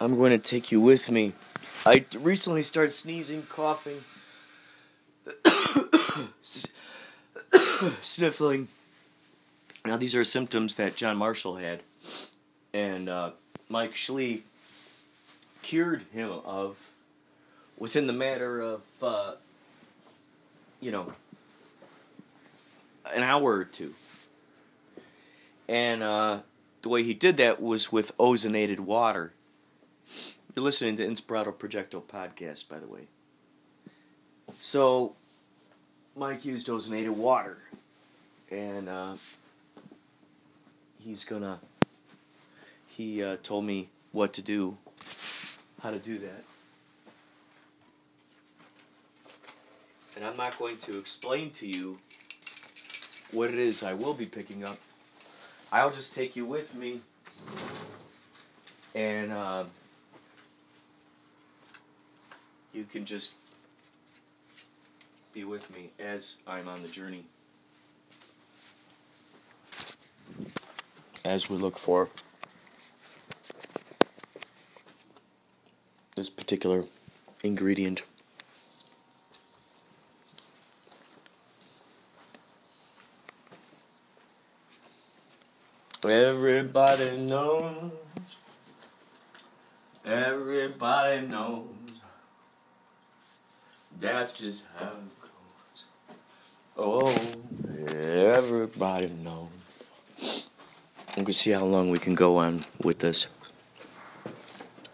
I'm going to take you with me. I recently started sneezing, coughing, sniffling. Now, these are symptoms that John Marshall had, and uh, Mike Schlee cured him of within the matter of, uh, you know, an hour or two. And uh, the way he did that was with ozonated water. You're listening to Inspirato Projecto podcast, by the way. So, Mike used ozonated water, and uh, he's gonna. He uh, told me what to do, how to do that. And I'm not going to explain to you what it is I will be picking up. I'll just take you with me and uh, you can just be with me as I'm on the journey. As we look for this particular ingredient. Everybody knows. Everybody knows. That's just how it goes. Oh, everybody knows. We can see how long we can go on with this.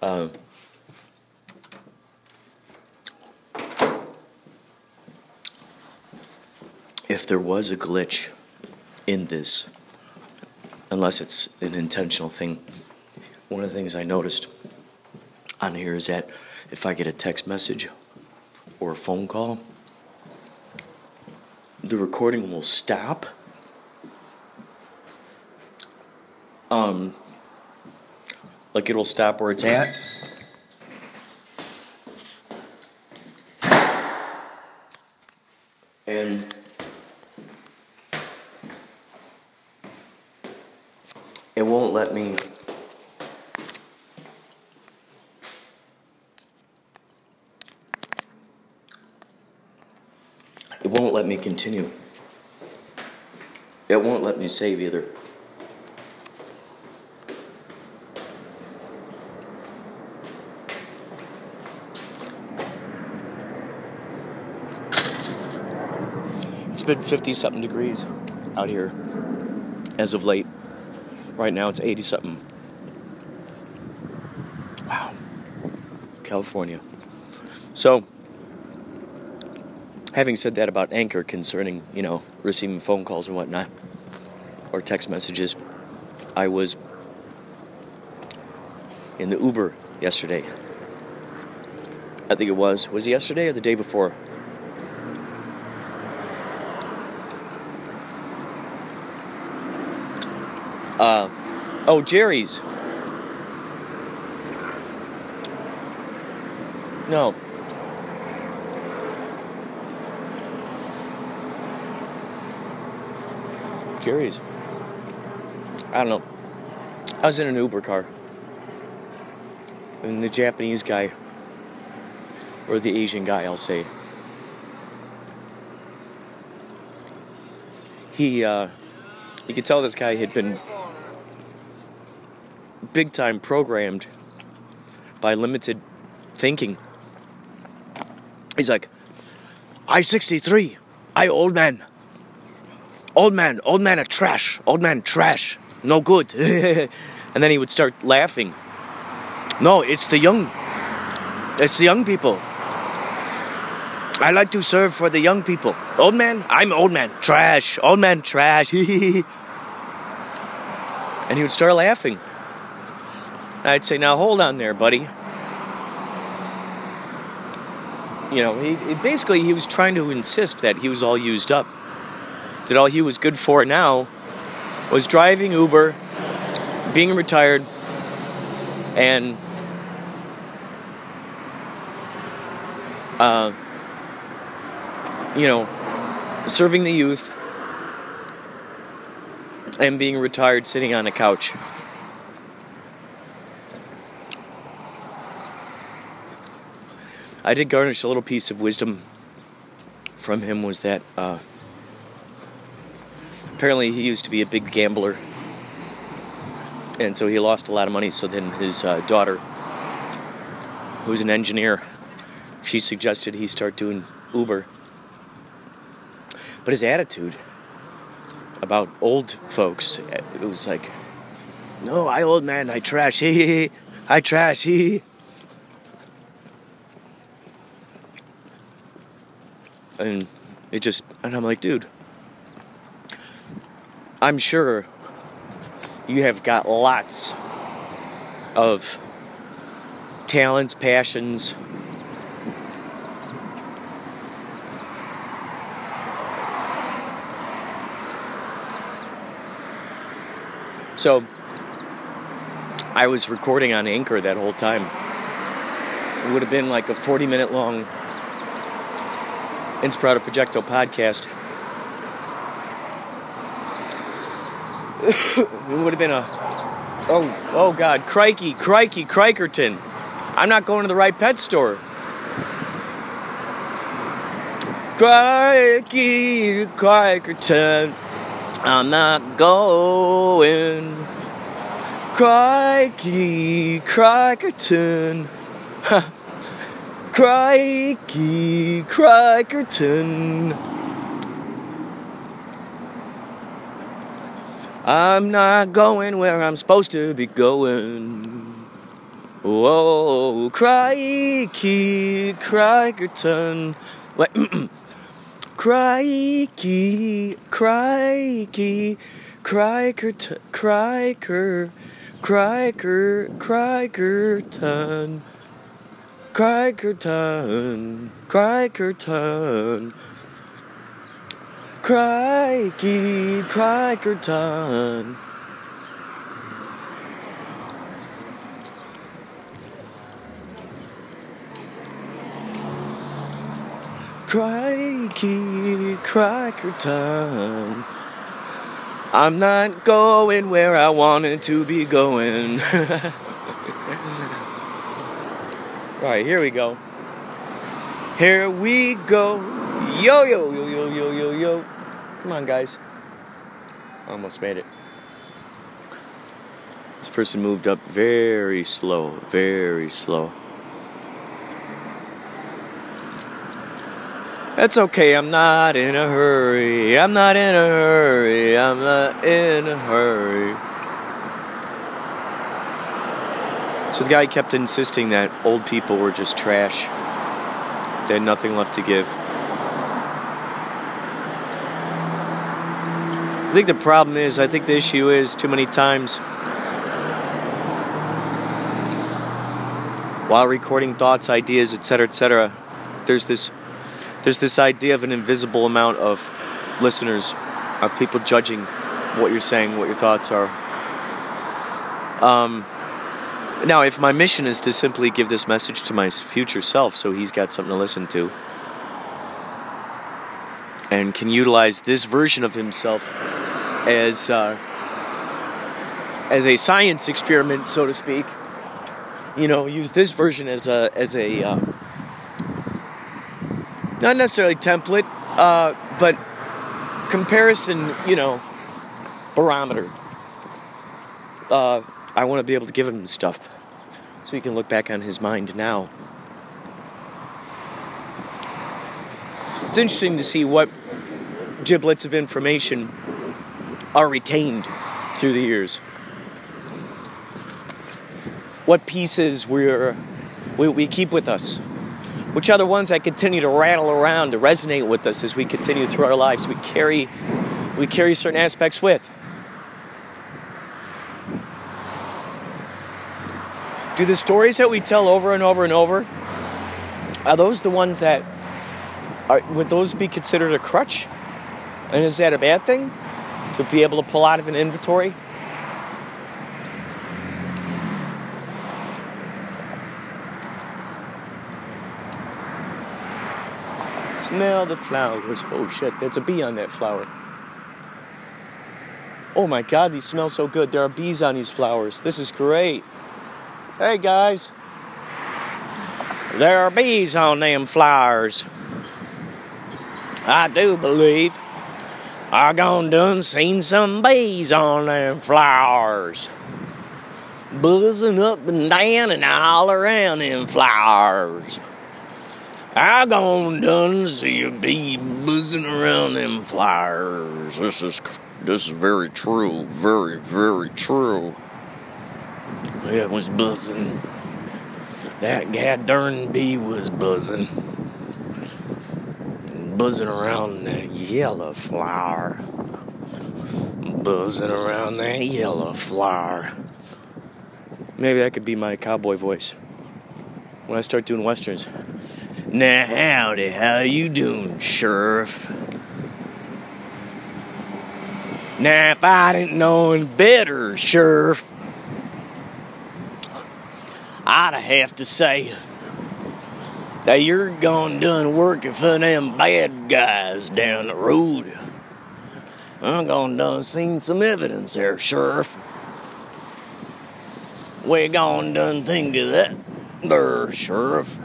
Uh, if there was a glitch in this, unless it's an intentional thing, one of the things I noticed on here is that if I get a text message or a phone call, the recording will stop. Um, like it'll stop where it's at. And it won't let me it won't let me continue it won't let me save either it's been 50 something degrees out here as of late Right now it's 80 something. Wow. California. So, having said that about Anchor concerning, you know, receiving phone calls and whatnot, or text messages, I was in the Uber yesterday. I think it was. Was it yesterday or the day before? Uh, oh, Jerry's. No. Jerry's. I don't know. I was in an Uber car. And the Japanese guy, or the Asian guy, I'll say, he, uh, you could tell this guy had been big time programmed by limited thinking. He's like, I 63, I old man. Old man, old man a trash, old man trash, no good. and then he would start laughing. No, it's the young, it's the young people. I like to serve for the young people. Old man, I'm old man, trash, old man, trash. and he would start laughing. I'd say, now hold on there, buddy. You know, he, basically he was trying to insist that he was all used up. That all he was good for now was driving Uber, being retired, and uh, you know, serving the youth and being retired sitting on a couch. I did garnish a little piece of wisdom from him was that uh, apparently he used to be a big gambler, and so he lost a lot of money. So then his uh, daughter, who's an engineer, she suggested he start doing Uber. But his attitude about old folks, it was like, no, I old man, I trash, he, I trash, he. And it just, and I'm like, dude, I'm sure you have got lots of talents, passions. So I was recording on Anchor that whole time. It would have been like a 40 minute long Inspirato Projecto podcast. It would have been a oh. Oh god. Crikey crikey crikerton. I'm not going to the right pet store. Crikey crikerton. I'm not going. Crikey crikerton. Crikey crikerton I'm not going where I'm supposed to be going. Whoa, crikey, Crikerton. Wait, crikey, crikey, Crikerton, Criker, Criker, Crikerton. Crikerton, Crikerton. Crikey, Crikerton. Crikey, Crikerton. I'm not going where I wanted to be going. right, here we go. Here we go. Yo, yo, yo, yo, yo, yo, yo. Come on, guys. Almost made it. This person moved up very slow, very slow. That's okay, I'm not in a hurry. I'm not in a hurry. I'm not in a hurry. So the guy kept insisting that old people were just trash. They had nothing left to give. I think the problem is, I think the issue is too many times while recording thoughts, ideas, etc., etc., there's this there's this idea of an invisible amount of listeners, of people judging what you're saying, what your thoughts are. Um, now, if my mission is to simply give this message to my future self so he's got something to listen to and can utilize this version of himself as uh, as a science experiment, so to speak. You know, use this version as a as a uh, not necessarily template, uh, but comparison. You know, barometer. Uh, I want to be able to give him stuff so he can look back on his mind now. It's interesting to see what giblets of information are retained through the years. What pieces we're, we, we keep with us. Which are the ones that continue to rattle around, to resonate with us as we continue through our lives. We carry, we carry certain aspects with. Do the stories that we tell over and over and over, are those the ones that, are, would those be considered a crutch? And is that a bad thing? To be able to pull out of an inventory. Smell the flowers. Oh shit, there's a bee on that flower. Oh my god, these smell so good. There are bees on these flowers. This is great. Hey guys. There are bees on them flowers. I do believe I gone done seen some bees on them flowers. Buzzing up and down and all around them flowers. I gone done see a bee buzzing around them flowers. This is this is very true, very very true. It was buzzing. That gad darn bee was buzzing. Buzzing around that yellow flower. Buzzing around that yellow flower. Maybe that could be my cowboy voice when I start doing westerns. Now, howdy, how you doing, Sheriff? Now, if I didn't know better, Sheriff, I'd have to say that you're gone done working for them bad guys down the road. I'm gone done seen some evidence there, Sheriff. We gone done think of that there, Sheriff.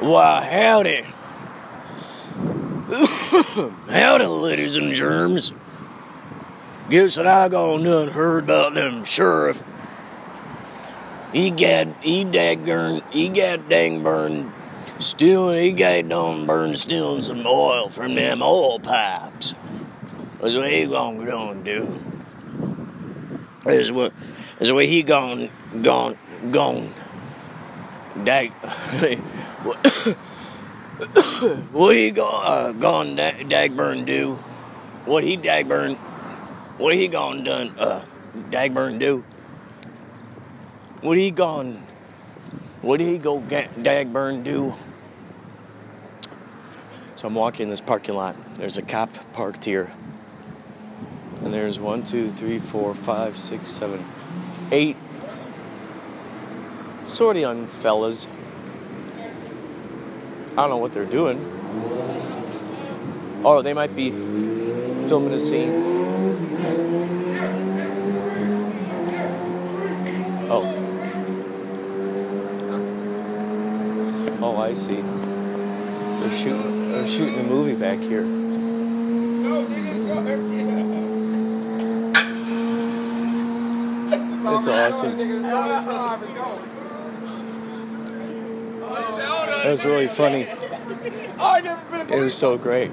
Why, howdy. howdy, ladies and germs. Guess that I gone done heard about them sheriff. He got dang burned, stealing, he got done burned stealing some oil from them oil pipes. That's what he gonna do. That's what, that's what he gone, gone, gone. Dag, what he go, uh, gone dag, dagburn do? What he dagburn, what he gone done, uh, dagburn do? What he gone, what he go dagburn do? So I'm walking in this parking lot. There's a cop parked here. And there's one, two, three, four, five, six, seven, eight sort of young fellas. I don't know what they're doing. Or they might be filming a scene. Oh. Oh, I see. They're shooting. They're shooting a movie back here. It's awesome. That was really funny. It was so great.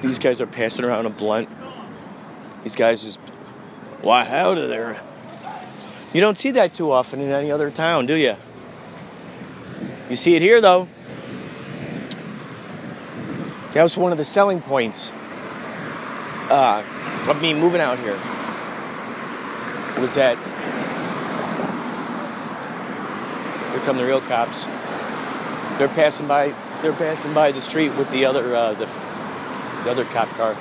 These guys are passing around a blunt. These guys just, why, howdy there. You don't see that too often in any other town, do you? You see it here, though. That was one of the selling points uh, of me moving out here. Was that here come the real cops. They're passing by. They're passing by the street with the other uh, the, the other cop car.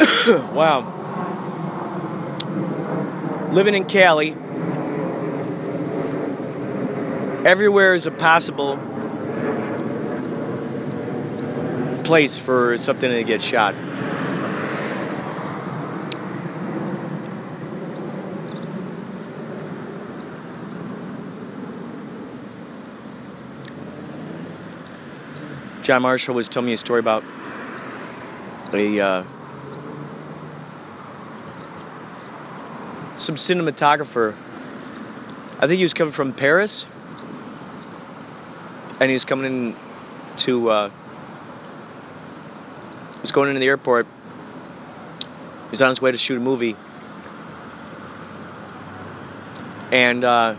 wow. Living in Cali, everywhere is a possible place for something to get shot. John Marshall was telling me a story about a uh, some cinematographer. I think he was coming from Paris, and he was coming in to. Uh, he was going into the airport. He was on his way to shoot a movie, and uh,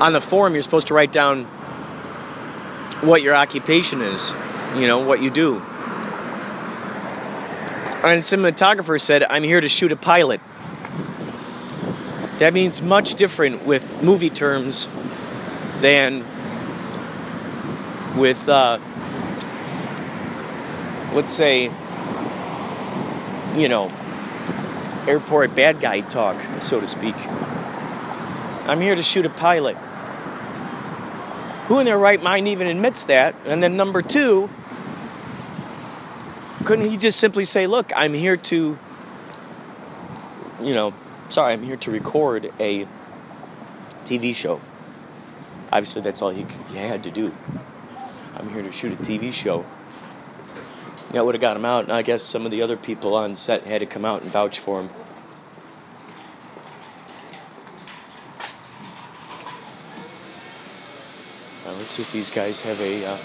on the form you're supposed to write down what your occupation is, you know, what you do. And cinematographer said, I'm here to shoot a pilot. That means much different with movie terms than with, uh, let's say, you know, airport bad guy talk, so to speak. I'm here to shoot a pilot. Who in their right mind even admits that? And then number two, Couldn't he just simply say, "Look, I'm here to, you know, sorry, I'm here to record a TV show." Obviously, that's all he, he had to do. I'm here to shoot a TV show. That would have got him out, and I guess some of the other people on set had to come out and vouch for him. Uh, let's see if these guys have a uh,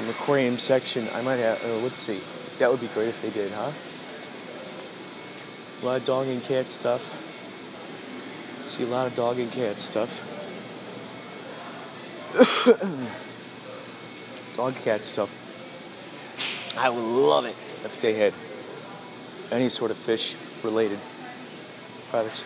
an aquarium section. I might have. Uh, let's see. That would be great if they did, huh? A lot of dog and cat stuff. See a lot of dog and cat stuff. dog cat stuff. I would love it if they had any sort of fish related products.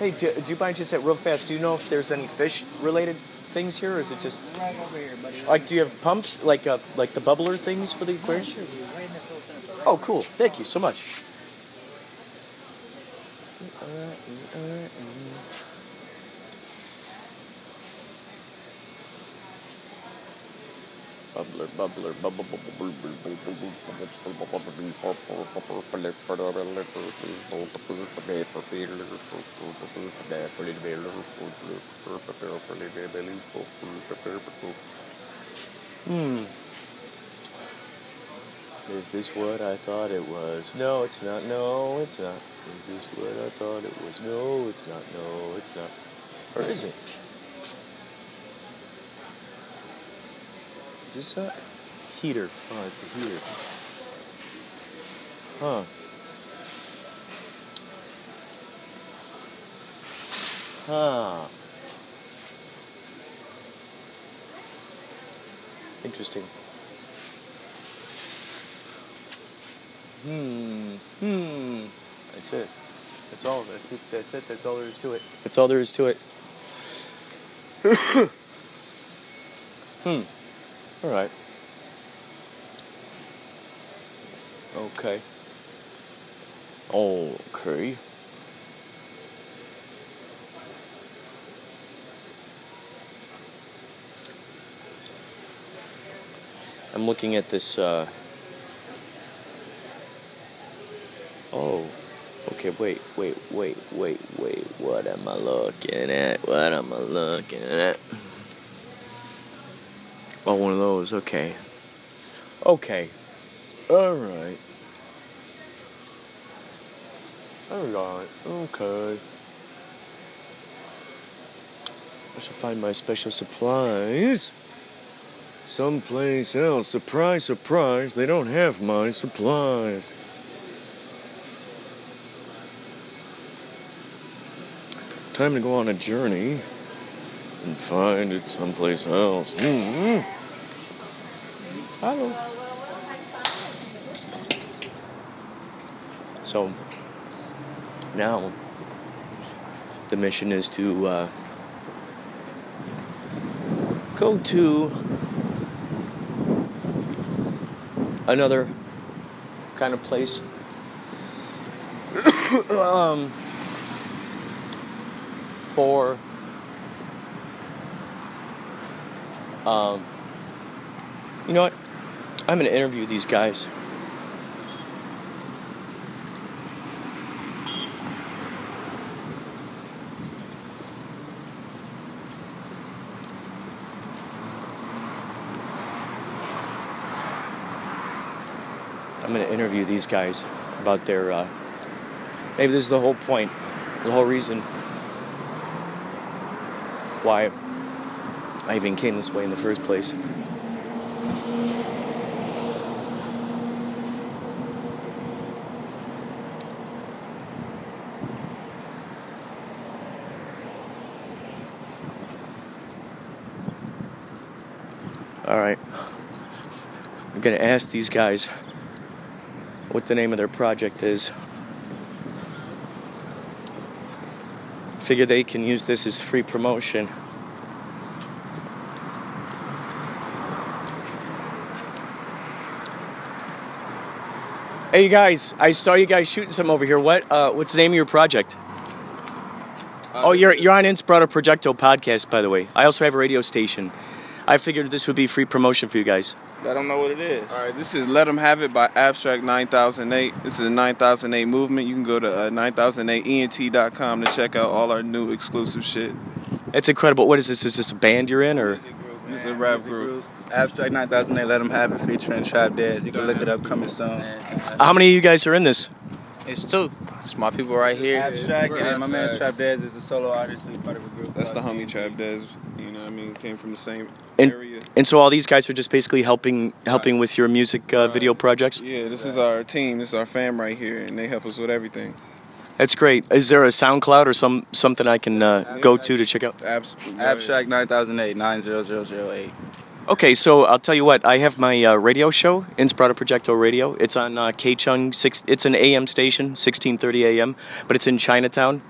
Hey, do, do you mind just that real fast? Do you know if there's any fish related things here, or is it just Right over here, buddy. like do you have pumps like uh, like the bubbler things for the aquarium? Sure, right in this little. Oh, cool! Thank you so much. Bubbler, bubbler, bubble, bubble, Hmm. Is this what I thought it was? No, it's not. No, it's not. Is this what I thought it was? No, it's not. No, it's not. Or is it? Is this a heater? Oh, it's a heater. Huh. Huh. Interesting. Hmm. Hmm. That's it. That's all. That's it. That's it. That's all there is to it. That's all there is to it. hmm. All right. Okay. Okay. I'm looking at this. Uh, oh, okay. Wait, wait, wait, wait, wait. What am I looking at? What am I looking at? Oh, one of those. Okay. Okay. All right. All right. Okay. I should find my special supplies. Someplace else. Surprise, surprise. They don't have my supplies. Time to go on a journey and find it someplace else. Mm-hmm. Hello. So now the mission is to uh, go to another kind of place. um, for um, you know what? I'm going to interview these guys. Interview these guys about their. Uh, maybe this is the whole point, the whole reason why I even came this way in the first place. All right. I'm going to ask these guys what the name of their project is. Figure they can use this as free promotion. Hey, you guys! I saw you guys shooting some over here. What? Uh, what's the name of your project? Uh, oh, you're you're on Inspirato Projecto podcast, by the way. I also have a radio station. I figured this would be free promotion for you guys. Let them know what it is. All right, this is Let Them Have It by Abstract 9008. This is a 9008 movement. You can go to uh, 9008ent.com to check out all our new exclusive shit. It's incredible. What is this? Is this a band you're in, or This is a rap group. Abstract 9008, let them have it featuring Trap Daz. You can look it up coming soon. how many of you guys are in this? It's two. It's my people right here. Abstract, and my man Abstract. Trap Daz is a solo artist and part of a group. That's the homie CMG. Trap Dez. You know what I mean? Came from the same And, area. and so all these guys are just basically helping helping with your music uh, video projects. Yeah, this is our team. This is our fam right here, and they help us with everything. That's great. Is there a SoundCloud or some something I can uh, go to to check out? Abs- Abstract 9008, 90008. Okay, so I'll tell you what. I have my uh, radio show, Inspirato Projecto Radio. It's on uh, K Chung. Six, it's an AM station, 16:30 AM, but it's in Chinatown.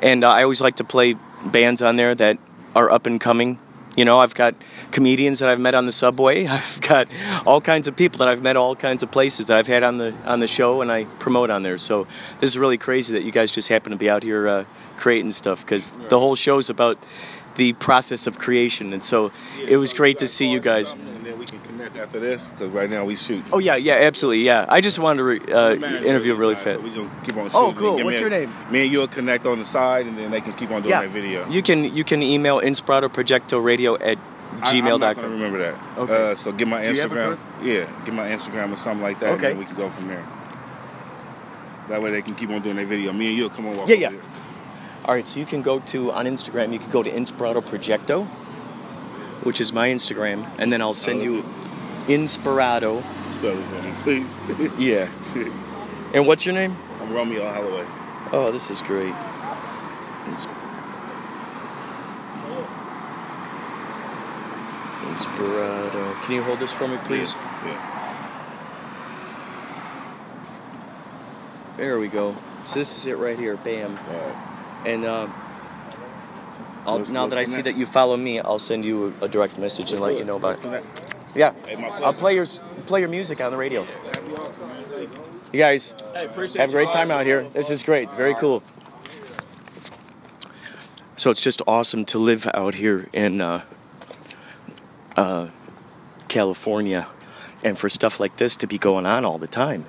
And uh, I always like to play bands on there that are up and coming. You know, I've got comedians that I've met on the subway. I've got all kinds of people that I've met all kinds of places that I've had on the on the show, and I promote on there. So this is really crazy that you guys just happen to be out here uh, creating stuff because the whole show's about the process of creation, and so it was great to see you guys. And then we can connect after this because right now we shoot. Oh yeah, yeah, absolutely, yeah. I just wanted to re- uh, interview really fit. fit. So we just keep on Oh, cool. Give me What's a- your name? Me and you'll connect on the side, and then they can keep on doing Yeah, their video. you can you can email inspiratoprojectoradio at I- I'm not gonna gmail.com. remember that. Okay. Uh, so get my Do you have a Instagram. Yeah, get my Instagram or something like that, Okay. and then we can go from there. That way they can keep on doing their video. Me and you'll come on. Walk Yeah, yeah. here. All right, so you can go to on Instagram. You can go to Inspirato Projecto, which is my Instagram, and then I'll send Oh, you Inspirato. Spell it for me, please. Yeah. And what's your name? I'm Romeo Holloway. Oh, this is great. Ins- Inspirato. Can you hold this for me, please? Yeah. There we go. So this is it right here. Bam. Yeah. All right. And I'll, now that I see that you follow me, I'll send you a, a direct message and let you know about it. Yeah, I'll play your play your music on the radio. You guys have a great time out here. This is great. Very cool. So it's just awesome to live out here in uh, uh, California, and for stuff like this to be going on all the time.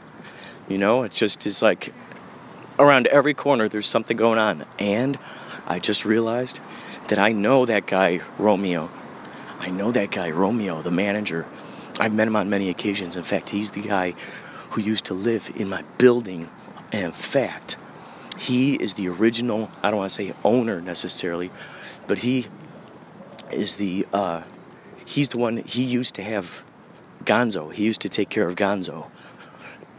You know, it just is like around every corner there's something going on. And I just realized that I know that guy, Romeo. I know that guy, Romeo, the manager. I've met him on many occasions. In fact, he's the guy who used to live in my building. And in fact, he is the original, I don't want to say owner necessarily, but he is the, uh, he's the one, he used to have Gonzo. He used to take care of Gonzo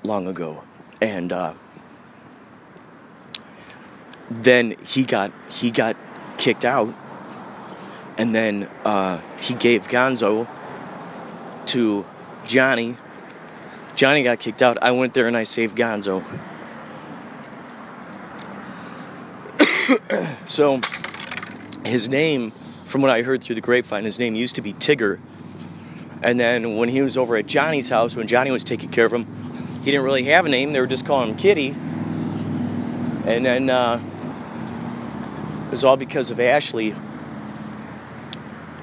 long ago. And, uh, then he got he got kicked out and then uh, he gave Gonzo to Johnny. Johnny got kicked out. I went there and I saved Gonzo. so his name, from what I heard through the grapevine, his name used to be Tigger. And then when he was over at Johnny's house, when Johnny was taking care of him, he didn't really have a name. They were just calling him Kitty. And then uh, was all because of Ashley,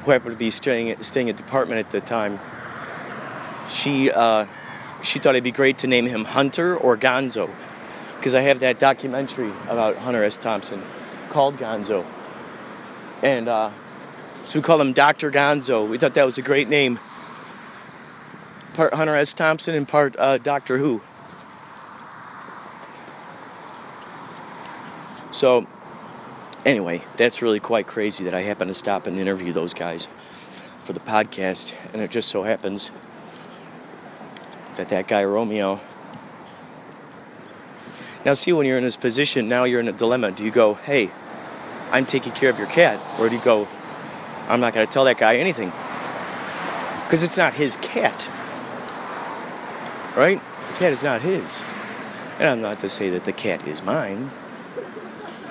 who happened to be staying at, staying at the apartment at the time. She uh, she thought it'd be great to name him Hunter or Gonzo, because I have that documentary about Hunter S. Thompson called Gonzo, and uh, so we called him Doctor Gonzo. We thought that was a great name. Part Hunter S. Thompson and part uh, Doctor Who. So, anyway, that's really quite crazy that I happened to stop and interview those guys for the podcast, and it just so happens that that guy Romeo. Now, see, when you're in this position, now you're in a dilemma. Do you go, hey, I'm taking care of your cat? Or do you go, I'm not going to tell that guy anything? Because it's not his cat. Right? The cat is not his. And I'm not to say that the cat is mine.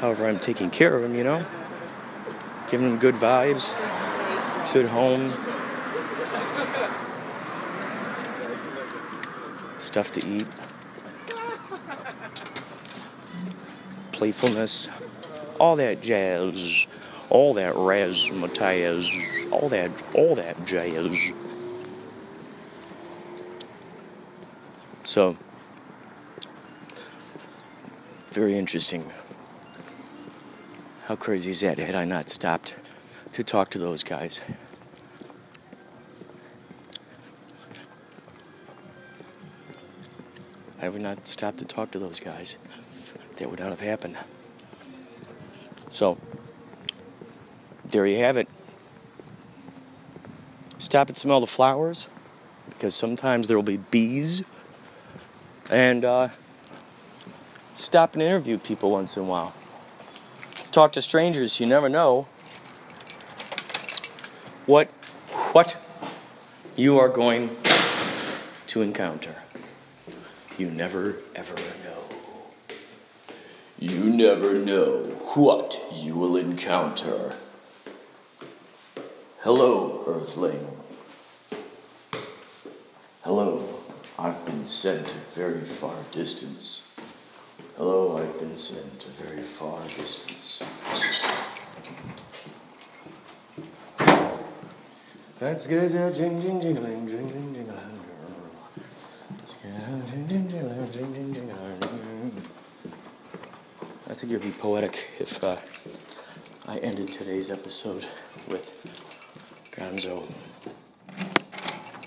However, I'm taking care of him, you know? Giving him good vibes, good home, stuff to eat. playfulness, all that jazz, all that razzmatazz, all that, all that jazz. So, very interesting. How crazy is that? Had I not stopped to talk to those guys? Had we not stopped to talk to those guys, that would not have happened. So, there you have it. Stop and smell the flowers, because sometimes there will be bees. And uh, stop and interview people once in a while. Talk to strangers. You never know what what you are going to encounter. You never ever know. You never know what you will encounter. Hello, Earthling. Hello, I've been sent a very far distance. Hello, I've been sent a very far distance. That's good, uh, jing jing jingling, jing jing jingling. Let's get, uh, jing jing jingling, jing jing jingling. I think it'd be poetic if uh, I ended today's episode with Gonzo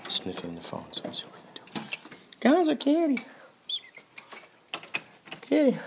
sniffing the phone. So let's see what we can do. Gonzo, kitty. Kitty.